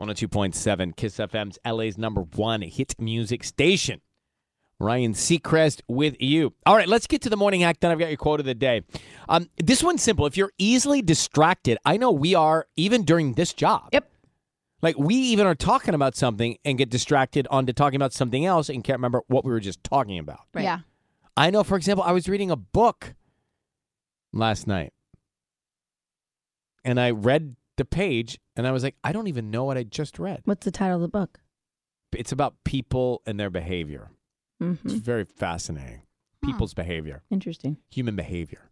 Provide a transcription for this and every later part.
102.7 Kiss FM's LA's number one hit music station. Ryan Seacrest with you. All right, let's get to the morning act. Then I've got your quote of the day. Um, this one's simple. If you're easily distracted, I know we are even during this job. Yep. Like we even are talking about something and get distracted onto talking about something else and can't remember what we were just talking about. Right. Yeah. I know, for example, I was reading a book last night and I read the page and I was like, I don't even know what I just read. What's the title of the book? It's about people and their behavior. Mm-hmm. It's very fascinating. People's behavior, Interesting. human behavior.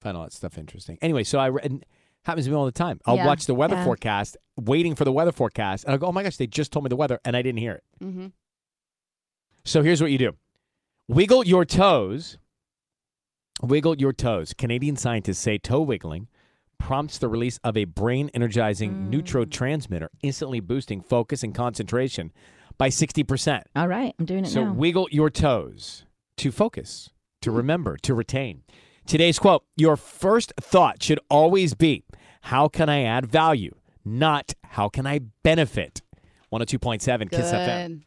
Find all that stuff interesting. Anyway, so I read, and happens to me all the time. I'll Yeah, watch the weather yeah. forecast, waiting for the weather forecast, and I'll go, oh my gosh, they just told me the weather, and I didn't hear it. Mm-hmm. So here's what you do wiggle your toes. Wiggle your toes. Canadian scientists say toe wiggling prompts the release of a brain energizing hmm. neurotransmitter, instantly boosting focus and concentration by 60%. All right, I'm doing it So now. wiggle your toes to focus, to hmm. remember, to retain. Today's quote Your first thought should always be, How can I add value? Not, How can I benefit? 102.7 Kiss FM. Good.